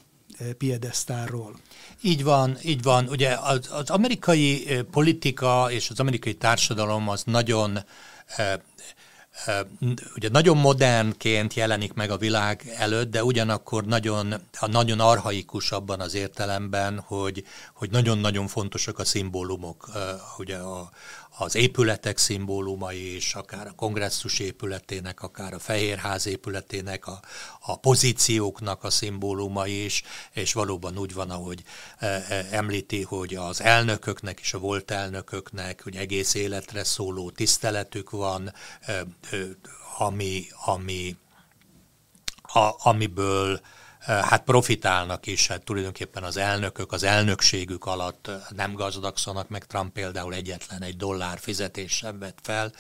piedesztárról. Így van, így van. Ugye az, az amerikai politika és az amerikai társadalom az nagyon ugye nagyon modernként jelenik meg a világ előtt, de ugyanakkor nagyon, nagyon arhaikus abban az értelemben, hogy, hogy nagyon-nagyon fontosak a szimbólumok, ugye a, az épületek szimbólumai is, akár a kongresszus épületének, akár a Fehérház épületének, a, a pozícióknak a szimbólumai is, és valóban úgy van, ahogy e, e, említi, hogy az elnököknek és a volt elnököknek hogy egész életre szóló tiszteletük van, e, ami, ami, a, amiből hát profitálnak is, hát tulajdonképpen az elnökök az elnökségük alatt nem gazdagszanak, meg. Trump például egyetlen egy dollár fizetés sem vett fel,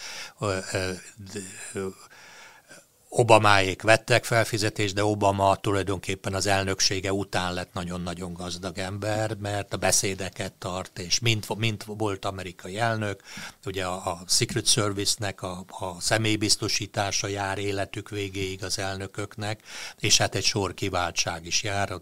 Obamáék vettek felfizetést, de Obama tulajdonképpen az elnöksége után lett nagyon-nagyon gazdag ember, mert a beszédeket tart, és mint, mint volt amerikai elnök, ugye a, a Secret Service-nek a, a személybiztosítása jár életük végéig az elnököknek, és hát egy sor kiváltság is jár a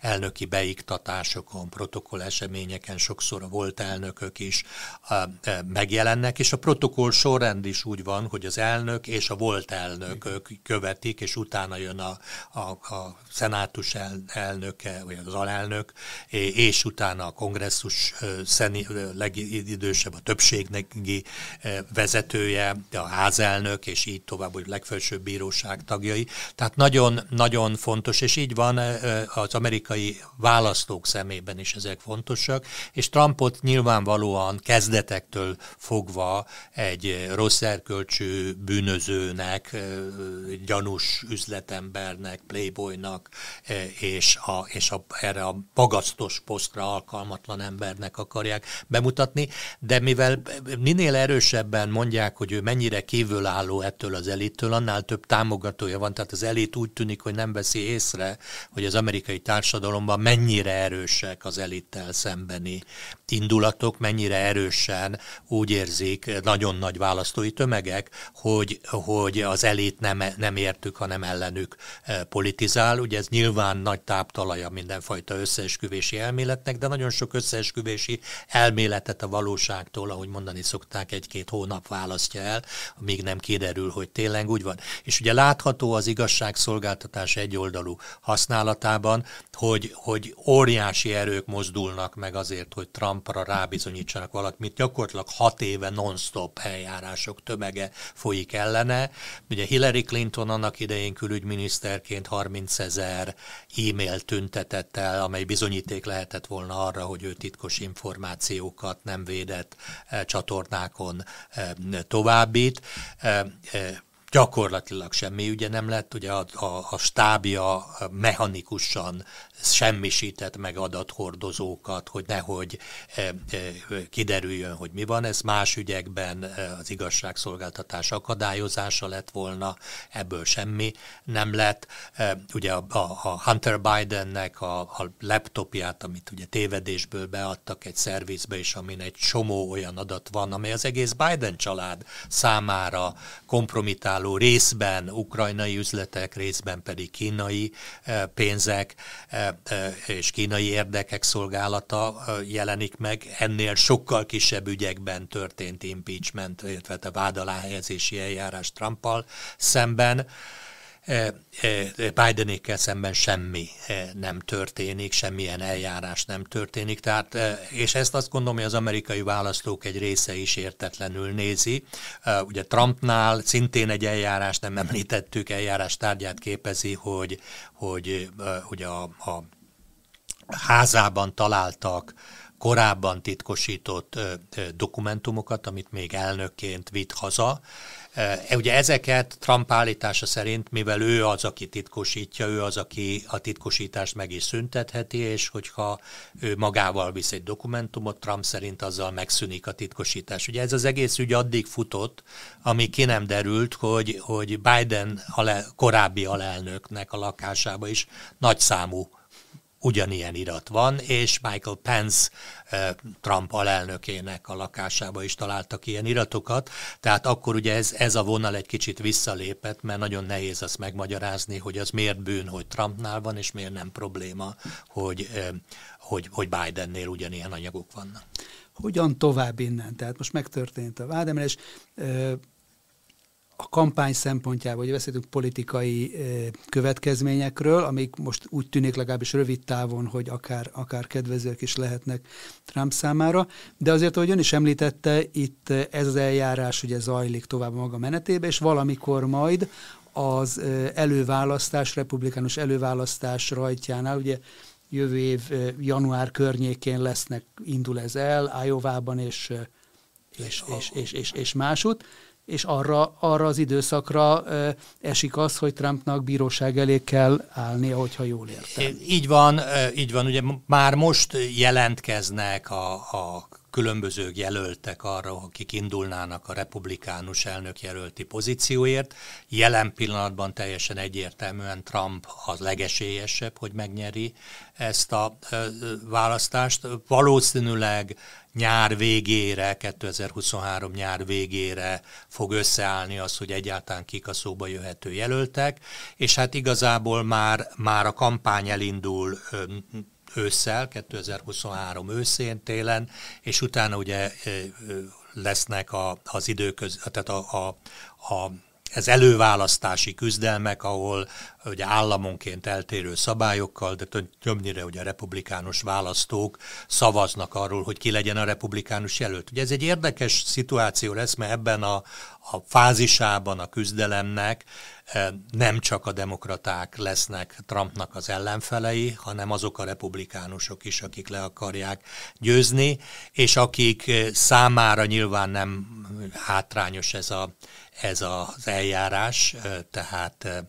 elnöki beiktatásokon, protokoll eseményeken, sokszor a volt elnökök is a, a, megjelennek, és a protokoll sorrend is úgy van, hogy az elnök és a volt követik, és utána jön a, a, a szenátus el, elnöke, vagy az alelnök, és utána a kongresszus szeni, legidősebb, a többségnegi vezetője, a házelnök, és így tovább, hogy legfelsőbb bíróság tagjai. Tehát nagyon, nagyon fontos, és így van az amerikai választók szemében is ezek fontosak, és Trumpot nyilvánvalóan kezdetektől fogva egy rossz erkölcsű bűnözőnek gyanús üzletembernek, playboynak, e, és, a, és a, erre a magasztos posztra alkalmatlan embernek akarják bemutatni, de mivel minél erősebben mondják, hogy ő mennyire kívülálló ettől az elittől, annál több támogatója van, tehát az elit úgy tűnik, hogy nem veszi észre, hogy az amerikai társadalomban mennyire erősek az elittel szembeni indulatok, mennyire erősen úgy érzik nagyon nagy választói tömegek, hogy, hogy az elit nem, nem értük, hanem ellenük e, politizál. Ugye ez nyilván nagy táptalaja mindenfajta összeesküvési elméletnek, de nagyon sok összeesküvési elméletet a valóságtól, ahogy mondani szokták, egy-két hónap választja el, amíg nem kiderül, hogy tényleg úgy van. És ugye látható az igazságszolgáltatás egyoldalú használatában, hogy, hogy óriási erők mozdulnak meg azért, hogy Trumpra rábizonyítsanak valamit. Gyakorlatilag hat éve non-stop eljárások tömege folyik ellene. Ugye Hillary Clinton annak idején külügyminiszterként 30 ezer e-mail tüntetett el, amely bizonyíték lehetett volna arra, hogy ő titkos információkat nem védett eh, csatornákon eh, továbbít. Eh, gyakorlatilag semmi ügye nem lett, ugye a, a, a stábja mechanikusan semmisített meg adathordozókat, hogy nehogy e, e, kiderüljön, hogy mi van. Ez más ügyekben e, az igazságszolgáltatás akadályozása lett volna, ebből semmi nem lett. Ugye a, a Hunter Bidennek a, a laptopját, amit ugye tévedésből beadtak egy szervizbe, és amin egy csomó olyan adat van, amely az egész Biden család számára kompromitáló részben ukrajnai üzletek, részben pedig kínai pénzek, és kínai érdekek szolgálata jelenik meg. Ennél sokkal kisebb ügyekben történt impeachment, illetve a vád alá helyezési eljárás Trumpal szemben. Bidenékkel szemben semmi nem történik, semmilyen eljárás nem történik, tehát, és ezt azt gondolom, hogy az amerikai választók egy része is értetlenül nézi. Ugye Trumpnál szintén egy eljárás, nem említettük, eljárás tárgyát képezi, hogy, hogy ugye a, a házában találtak korábban titkosított dokumentumokat, amit még elnökként vitt haza. Ugye ezeket Trump állítása szerint, mivel ő az, aki titkosítja, ő az, aki a titkosítást meg is szüntetheti, és hogyha ő magával visz egy dokumentumot, Trump szerint azzal megszűnik a titkosítás. Ugye ez az egész ügy addig futott, ami ki nem derült, hogy, hogy Biden ale, korábbi alelnöknek a lakásába is nagy számú ugyanilyen irat van, és Michael Pence eh, Trump alelnökének a lakásába is találtak ilyen iratokat, tehát akkor ugye ez, ez a vonal egy kicsit visszalépett, mert nagyon nehéz azt megmagyarázni, hogy az miért bűn, hogy Trumpnál van, és miért nem probléma, hogy, eh, hogy, hogy Bidennél ugyanilyen anyagok vannak. Hogyan tovább innen? Tehát most megtörtént a vádemelés, eh, a kampány szempontjából, hogy beszélünk politikai következményekről, amik most úgy tűnik legalábbis rövid távon, hogy akár, akár kedvezők is lehetnek Trump számára, de azért, ahogy ön is említette, itt ez az eljárás ugye zajlik tovább maga menetébe, és valamikor majd az előválasztás, republikánus előválasztás rajtjánál, ugye jövő év január környékén lesznek, indul ez el, Iowa-ban és, és, és, és, és, és másút, és arra, arra az időszakra esik az, hogy Trumpnak bíróság elé kell állnia, hogyha jól értem. Így van, így van, ugye már most jelentkeznek a, a különböző jelöltek arra, akik indulnának a republikánus elnökjelölti pozícióért. Jelen pillanatban teljesen egyértelműen Trump az legesélyesebb, hogy megnyeri ezt a választást. Valószínűleg nyár végére, 2023 nyár végére fog összeállni az, hogy egyáltalán kik a szóba jöhető jelöltek, és hát igazából már, már a kampány elindul ősszel, 2023 őszén, télen, és utána ugye lesznek a, az időköz, tehát a, a, a ez előválasztási küzdelmek, ahol ugye államonként eltérő szabályokkal, de többnyire ugye a republikánus választók szavaznak arról, hogy ki legyen a republikánus jelölt. Ugye ez egy érdekes szituáció lesz, mert ebben a, a fázisában a küzdelemnek nem csak a demokraták lesznek Trumpnak az ellenfelei, hanem azok a republikánusok is, akik le akarják győzni, és akik eh, számára nyilván nem hátrányos ez, a, ez az eljárás, eh, tehát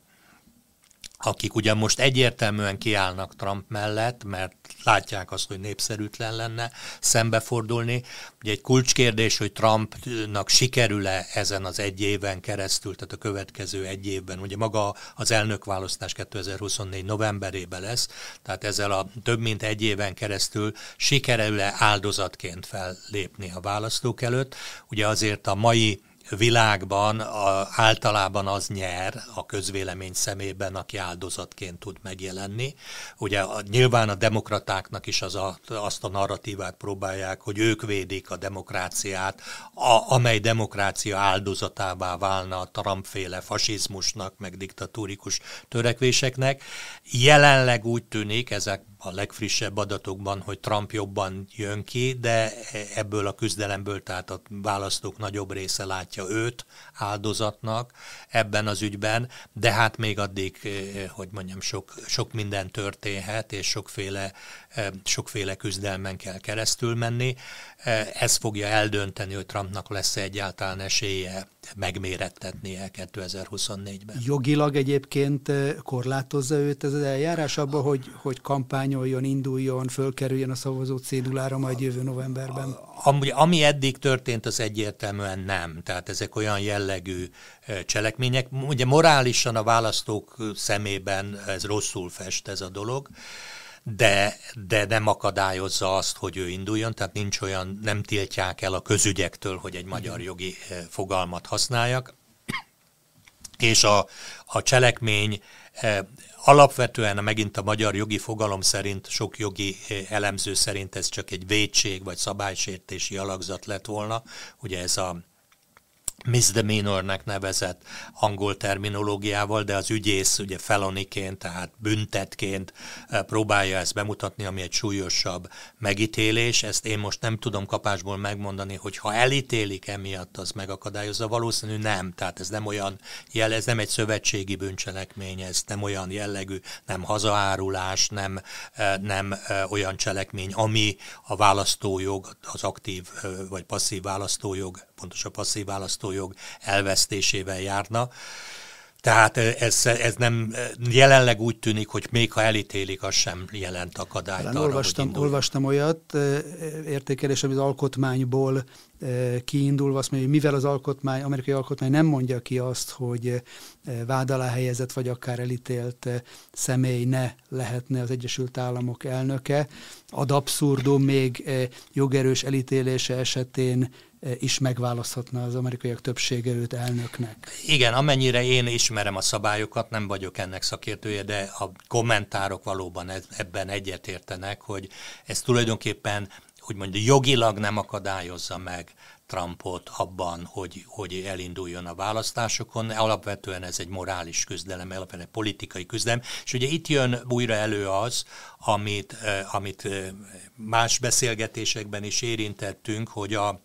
akik ugyan most egyértelműen kiállnak Trump mellett, mert látják azt, hogy népszerűtlen lenne szembefordulni. Ugye egy kulcskérdés, hogy Trumpnak sikerül-e ezen az egy éven keresztül, tehát a következő egy évben, ugye maga az elnökválasztás 2024 novemberében lesz, tehát ezzel a több mint egy éven keresztül sikerül-e áldozatként fellépni a választók előtt. Ugye azért a mai világban a, általában az nyer a közvélemény szemében, aki áldozatként tud megjelenni. Ugye a, nyilván a demokratáknak is az a, azt a narratívát próbálják, hogy ők védik a demokráciát, a, amely demokrácia áldozatává válna a Trumpféle fasizmusnak, meg diktatúrikus törekvéseknek. Jelenleg úgy tűnik, ezek a legfrissebb adatokban, hogy Trump jobban jön ki, de ebből a küzdelemből, tehát a választók nagyobb része látja őt áldozatnak ebben az ügyben, de hát még addig, eh, hogy mondjam, sok, sok minden történhet, és sokféle, sokféle küzdelmen kell keresztül menni. Ez fogja eldönteni, hogy Trumpnak lesz -e egyáltalán esélye megmérettetnie 2024-ben. Jogilag egyébként korlátozza őt ez az eljárás abban, hogy, hogy kampányoljon, induljon, fölkerüljön a szavazó cédulára majd jövő novemberben? Ami, ami eddig történt, az egyértelműen nem. Tehát ezek olyan jellegű cselekmények. Ugye morálisan a választók szemében ez rosszul fest ez a dolog, de, de nem akadályozza azt, hogy ő induljon, tehát nincs olyan, nem tiltják el a közügyektől, hogy egy magyar jogi fogalmat használjak. És a, a cselekmény Alapvetően megint a magyar jogi fogalom szerint, sok jogi elemző szerint ez csak egy védség vagy szabálysértési alakzat lett volna. Ugye ez a misdemeanornek nevezett angol terminológiával, de az ügyész ugye feloniként, tehát büntetként eh, próbálja ezt bemutatni, ami egy súlyosabb megítélés. Ezt én most nem tudom kapásból megmondani, hogy ha elítélik emiatt, az megakadályozza. Valószínű nem, tehát ez nem olyan jel, ez nem egy szövetségi bűncselekmény, ez nem olyan jellegű, nem hazaárulás, nem, eh, nem eh, olyan cselekmény, ami a választójog, az aktív vagy passzív választójog pontos a passzív választójog elvesztésével járna. Tehát ez, ez nem jelenleg úgy tűnik, hogy még ha elítélik, az sem jelent akadályt arra, olvastam, hogy olvastam olyat értékelés, ami az alkotmányból kiindulva azt mondja, hogy mivel az alkotmány, amerikai alkotmány nem mondja ki azt, hogy vád alá helyezett vagy akár elítélt személy ne lehetne az Egyesült Államok elnöke, ad abszurdum még jogerős elítélése esetén is megválaszthatna az amerikaiak többsége őt elnöknek. Igen, amennyire én ismerem a szabályokat, nem vagyok ennek szakértője, de a kommentárok valóban ebben egyetértenek, hogy ez tulajdonképpen úgymond jogilag nem akadályozza meg Trumpot abban, hogy, hogy elinduljon a választásokon. Alapvetően ez egy morális küzdelem, alapvetően egy politikai küzdelem, és ugye itt jön újra elő az, amit, amit más beszélgetésekben is érintettünk, hogy a,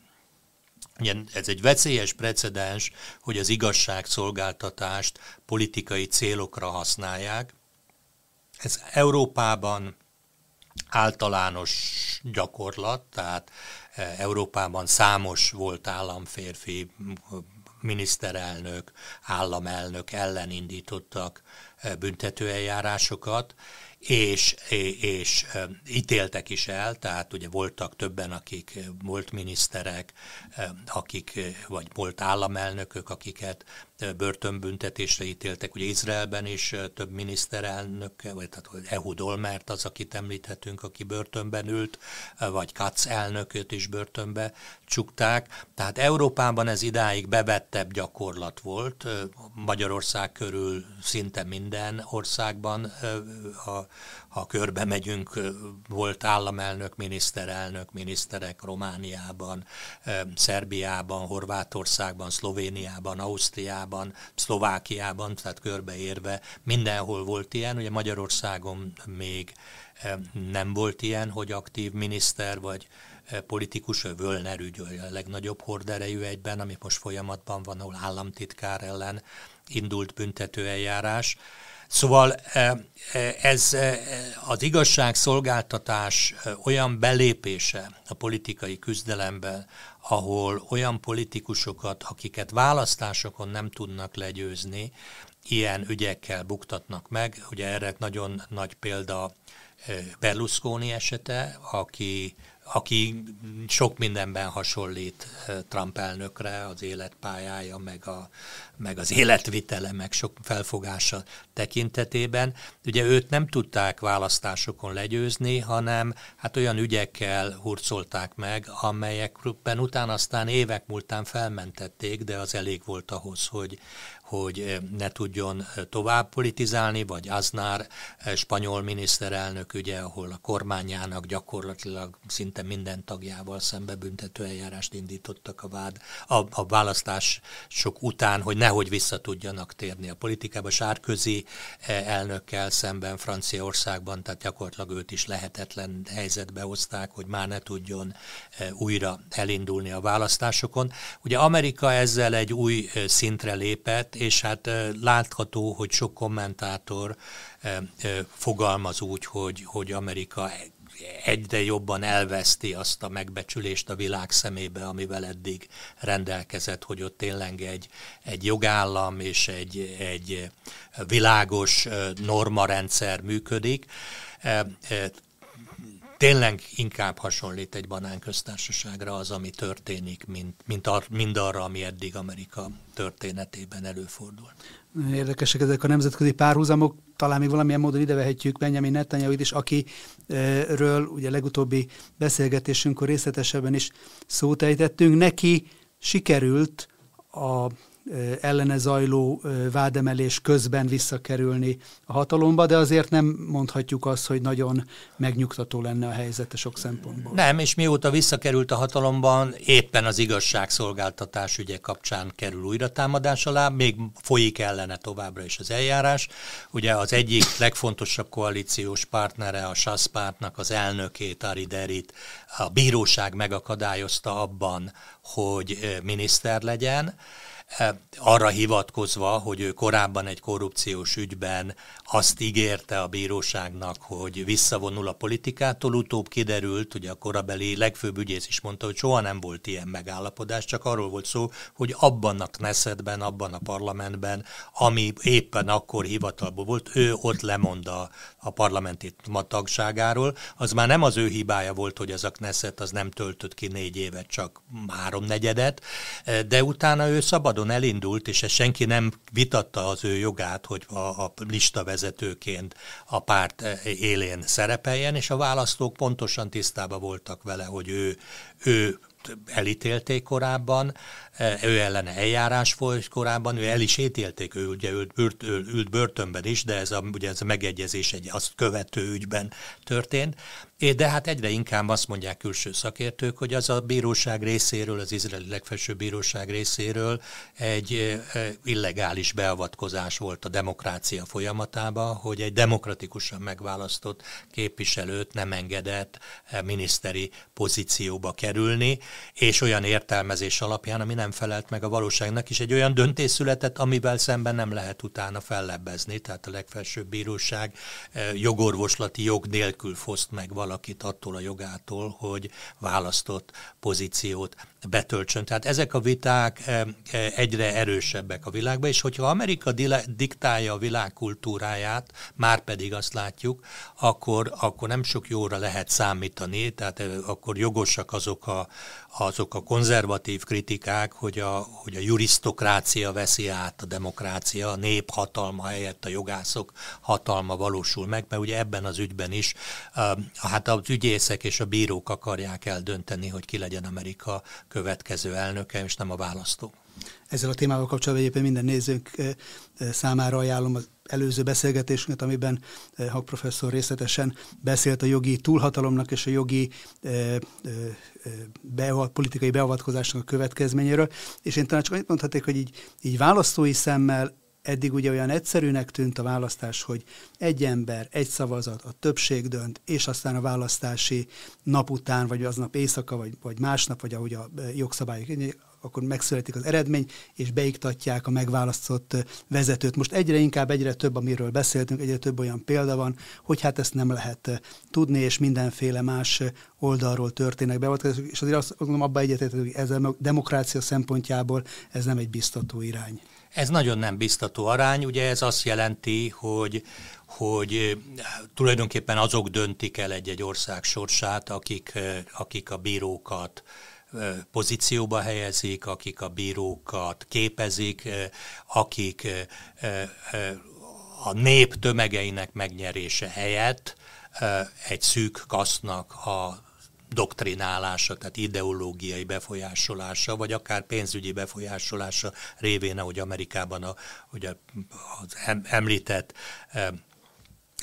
Ez egy veszélyes precedens, hogy az igazságszolgáltatást politikai célokra használják. Ez Európában általános gyakorlat, tehát e, Európában számos volt államférfi, miniszterelnök, államelnök ellen indítottak e, büntetőeljárásokat, és, és ítéltek is el, tehát ugye voltak többen, akik volt miniszterek, akik, vagy volt államelnökök, akiket börtönbüntetésre ítéltek. Ugye Izraelben is több miniszterelnök, vagy tehát Ehud Olmert az, akit említhetünk, aki börtönben ült, vagy Katz elnököt is börtönbe csukták. Tehát Európában ez idáig bevettebb gyakorlat volt. Magyarország körül szinte minden országban, ha, ha körbe megyünk, volt államelnök, miniszterelnök, miniszterek Romániában, Szerbiában, Horvátországban, Szlovéniában, Ausztriában, Szlovákiában, tehát körbeérve mindenhol volt ilyen. Ugye Magyarországon még nem volt ilyen, hogy aktív miniszter vagy politikus, Völner ügy a legnagyobb horderejű egyben, ami most folyamatban van, ahol államtitkár ellen indult büntetőeljárás. Szóval ez az igazságszolgáltatás olyan belépése a politikai küzdelembe, ahol olyan politikusokat, akiket választásokon nem tudnak legyőzni, ilyen ügyekkel buktatnak meg. Ugye erre nagyon nagy példa Berlusconi esete, aki aki sok mindenben hasonlít eh, Trump elnökre, az életpályája, meg, a, meg az életvitele, meg sok felfogása tekintetében. Ugye őt nem tudták választásokon legyőzni, hanem hát olyan ügyekkel hurcolták meg, amelyekben utána aztán évek múltán felmentették, de az elég volt ahhoz, hogy, hogy eh, ne tudjon eh, tovább politizálni, vagy Aznár, eh, spanyol miniszterelnök, ugye, ahol a kormányának gyakorlatilag szinte minden tagjával szembe büntető eljárást indítottak a, vád, a, a választás sok után, hogy nehogy vissza tudjanak térni a politikába. Sárközi elnökkel szemben Franciaországban, tehát gyakorlatilag őt is lehetetlen helyzetbe hozták, hogy már ne tudjon újra elindulni a választásokon. Ugye Amerika ezzel egy új szintre lépett, és hát látható, hogy sok kommentátor fogalmaz úgy, hogy, hogy Amerika egyre jobban elveszti azt a megbecsülést a világ szemébe, amivel eddig rendelkezett, hogy ott tényleg egy, egy jogállam és egy, egy világos normarendszer működik tényleg inkább hasonlít egy banánköztársaságra az, ami történik, mint, mint ar, mind arra, ami eddig Amerika történetében előfordult. Érdekesek ezek a nemzetközi párhuzamok, talán még valamilyen módon idevehetjük Benjamin netanyahu is, akiről ugye legutóbbi beszélgetésünkkor részletesebben is szót ejtettünk. Neki sikerült a ellene zajló vádemelés közben visszakerülni a hatalomba, de azért nem mondhatjuk azt, hogy nagyon megnyugtató lenne a helyzete sok szempontból. Nem, és mióta visszakerült a hatalomban, éppen az igazságszolgáltatás ügye kapcsán kerül újra támadás alá, még folyik ellene továbbra is az eljárás. Ugye az egyik legfontosabb koalíciós partnere, a SASZ pártnak az elnökét, Ari Derit, a bíróság megakadályozta abban, hogy miniszter legyen, arra hivatkozva, hogy ő korábban egy korrupciós ügyben azt ígérte a bíróságnak, hogy visszavonul a politikától, utóbb kiderült, ugye a korabeli legfőbb ügyész is mondta, hogy soha nem volt ilyen megállapodás, csak arról volt szó, hogy abban a Knessetben, abban a parlamentben, ami éppen akkor hivatalban volt, ő ott lemond a, a parlamenti tagságáról. Az már nem az ő hibája volt, hogy az a Knesset az nem töltött ki négy évet, csak háromnegyedet, de utána ő szabadon elindult, és ez senki nem vitatta az ő jogát, hogy a, a lista vezetőként a párt élén szerepeljen, és a választók pontosan tisztában voltak vele, hogy ő, ő elítélték korábban, ő ellene eljárás volt korábban, ő el is ítélték, ő ugye ült, ült, ült börtönben is, de ez a, ugye ez a megegyezés egy azt követő ügyben történt. De hát egyre inkább azt mondják külső szakértők, hogy az a bíróság részéről, az izraeli legfelsőbb bíróság részéről egy illegális beavatkozás volt a demokrácia folyamatába, hogy egy demokratikusan megválasztott képviselőt nem engedett miniszteri pozícióba kerülni, és olyan értelmezés alapján, ami nem felelt meg a valóságnak, és egy olyan döntés született, amivel szemben nem lehet utána fellebbezni, tehát a legfelsőbb bíróság jogorvoslati jog nélkül foszt meg valakit attól a jogától, hogy választott pozíciót betöltsön. Tehát ezek a viták egyre erősebbek a világban, és hogyha Amerika diktálja a világ kultúráját, már pedig azt látjuk, akkor, akkor nem sok jóra lehet számítani, tehát akkor jogosak azok a, azok a konzervatív kritikák, hogy a, hogy a jurisztokrácia veszi át a demokrácia, a nép hatalma helyett a jogászok hatalma valósul meg, mert ugye ebben az ügyben is hát az ügyészek és a bírók akarják eldönteni, hogy ki legyen Amerika következő elnöke, és nem a választók. Ezzel a témával kapcsolatban egyébként minden nézőnk számára ajánlom az előző beszélgetésünket, amiben Hak professzor részletesen beszélt a jogi túlhatalomnak és a jogi beavat, politikai beavatkozásnak a következményéről, és én talán csak annyit mondhaték, hogy így, így választói szemmel eddig ugye olyan egyszerűnek tűnt a választás, hogy egy ember, egy szavazat, a többség dönt, és aztán a választási nap után, vagy aznap éjszaka, vagy, vagy másnap, vagy ahogy a jogszabályok akkor megszületik az eredmény, és beiktatják a megválasztott vezetőt. Most egyre inkább, egyre több, amiről beszéltünk, egyre több olyan példa van, hogy hát ezt nem lehet tudni, és mindenféle más oldalról történnek beavatkozások, és azért azt gondolom, abban egyetértek, hogy ez a demokrácia szempontjából ez nem egy biztató irány. Ez nagyon nem biztató arány, ugye ez azt jelenti, hogy, hogy tulajdonképpen azok döntik el egy-egy ország sorsát, akik, akik a bírókat pozícióba helyezik, akik a bírókat képezik, akik a nép tömegeinek megnyerése helyett egy szűk kasznak a doktrinálása, tehát ideológiai befolyásolása, vagy akár pénzügyi befolyásolása révén, ahogy Amerikában a, ugye az említett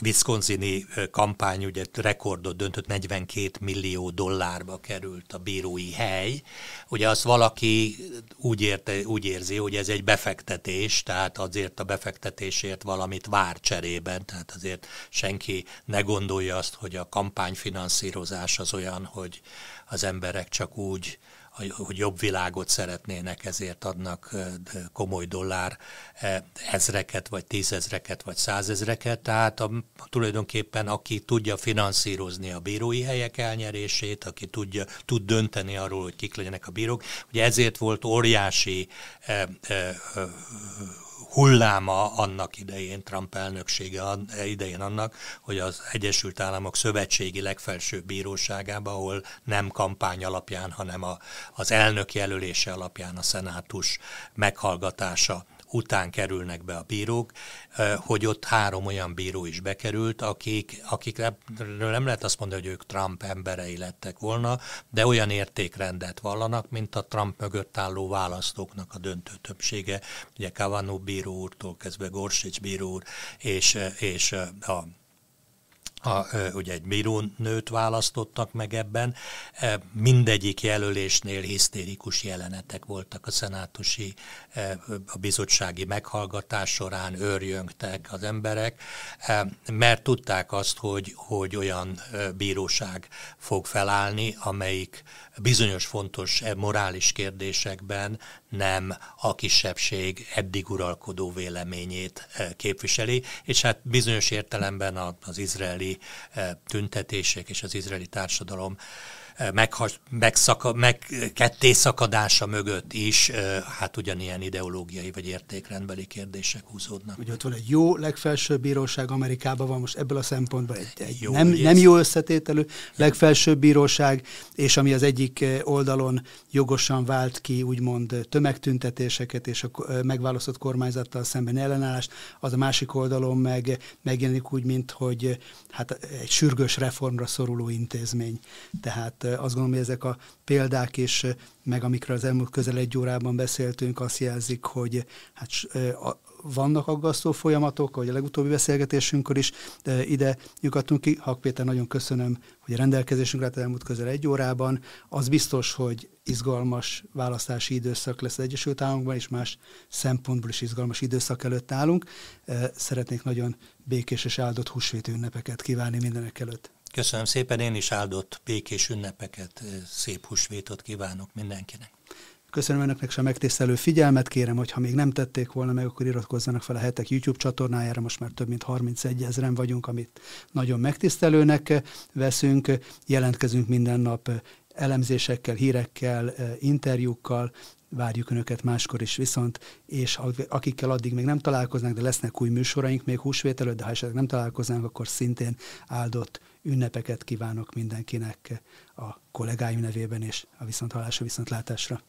Wisconsini kampány ugye rekordot döntött, 42 millió dollárba került a bírói hely. Ugye azt valaki úgy, érte, úgy érzi, hogy ez egy befektetés, tehát azért a befektetésért valamit vár cserében, tehát azért senki ne gondolja azt, hogy a kampányfinanszírozás az olyan, hogy az emberek csak úgy hogy jobb világot szeretnének, ezért adnak komoly dollár ezreket, vagy tízezreket, vagy százezreket. Tehát a, tulajdonképpen aki tudja finanszírozni a bírói helyek elnyerését, aki tudja, tud dönteni arról, hogy kik legyenek a bírók. Ugye ezért volt óriási hulláma annak idején, Trump elnöksége idején annak, hogy az Egyesült Államok Szövetségi Legfelsőbb Bíróságában, ahol nem kampány alapján, hanem a, az elnök jelölése alapján a szenátus meghallgatása után kerülnek be a bírók, hogy ott három olyan bíró is bekerült, akik, akikről nem lehet azt mondani, hogy ők Trump emberei lettek volna, de olyan értékrendet vallanak, mint a Trump mögött álló választóknak a döntő többsége. Ugye Kavanaugh bíró úrtól kezdve Gorsics bíró úr és, és a a, ugye egy bírónőt választottak meg ebben. Mindegyik jelölésnél hisztérikus jelenetek voltak a szenátusi, a bizottsági meghallgatás során, őrjöngtek az emberek, mert tudták azt, hogy, hogy olyan bíróság fog felállni, amelyik bizonyos fontos morális kérdésekben nem a kisebbség eddig uralkodó véleményét képviseli, és hát bizonyos értelemben az izraeli tüntetések és az izraeli társadalom meghas, megszaka, meg ketté szakadása mögött is hát ugyanilyen ideológiai vagy értékrendbeli kérdések húzódnak. Ugye ott van egy jó legfelsőbb bíróság, Amerikában van most ebből a szempontból egy, egy jó, nem, nem jó összetételű legfelsőbb bíróság, és ami az egyik oldalon jogosan vált ki úgymond tömegtüntetéseket és a megválasztott kormányzattal szemben ellenállást, az a másik oldalon meg megjelenik úgy, mint hogy hát egy sürgős reformra szoruló intézmény. Tehát azt gondolom, hogy ezek a példák is, meg amikről az elmúlt közel egy órában beszéltünk, azt jelzik, hogy hát vannak aggasztó folyamatok, ahogy a legutóbbi beszélgetésünkkor is ide nyugodtunk ki. Hak Péter, nagyon köszönöm, hogy a rendelkezésünkre állt elmúlt közel egy órában. Az biztos, hogy izgalmas választási időszak lesz az Egyesült Államokban, és más szempontból is izgalmas időszak előtt állunk. Szeretnék nagyon békés és áldott húsvét ünnepeket kívánni mindenek előtt. Köszönöm szépen, én is áldott békés ünnepeket, szép húsvétot kívánok mindenkinek. Köszönöm önöknek a megtisztelő figyelmet, kérem, hogy ha még nem tették volna meg, akkor iratkozzanak fel a hetek YouTube csatornájára, most már több mint 31 ezeren vagyunk, amit nagyon megtisztelőnek veszünk, jelentkezünk minden nap elemzésekkel, hírekkel, interjúkkal, várjuk Önöket máskor is viszont, és akikkel addig még nem találkoznak, de lesznek új műsoraink még húsvét előtt, de ha esetleg nem találkoznánk, akkor szintén áldott ünnepeket kívánok mindenkinek a kollégáim nevében és a viszonthallásra, viszontlátásra.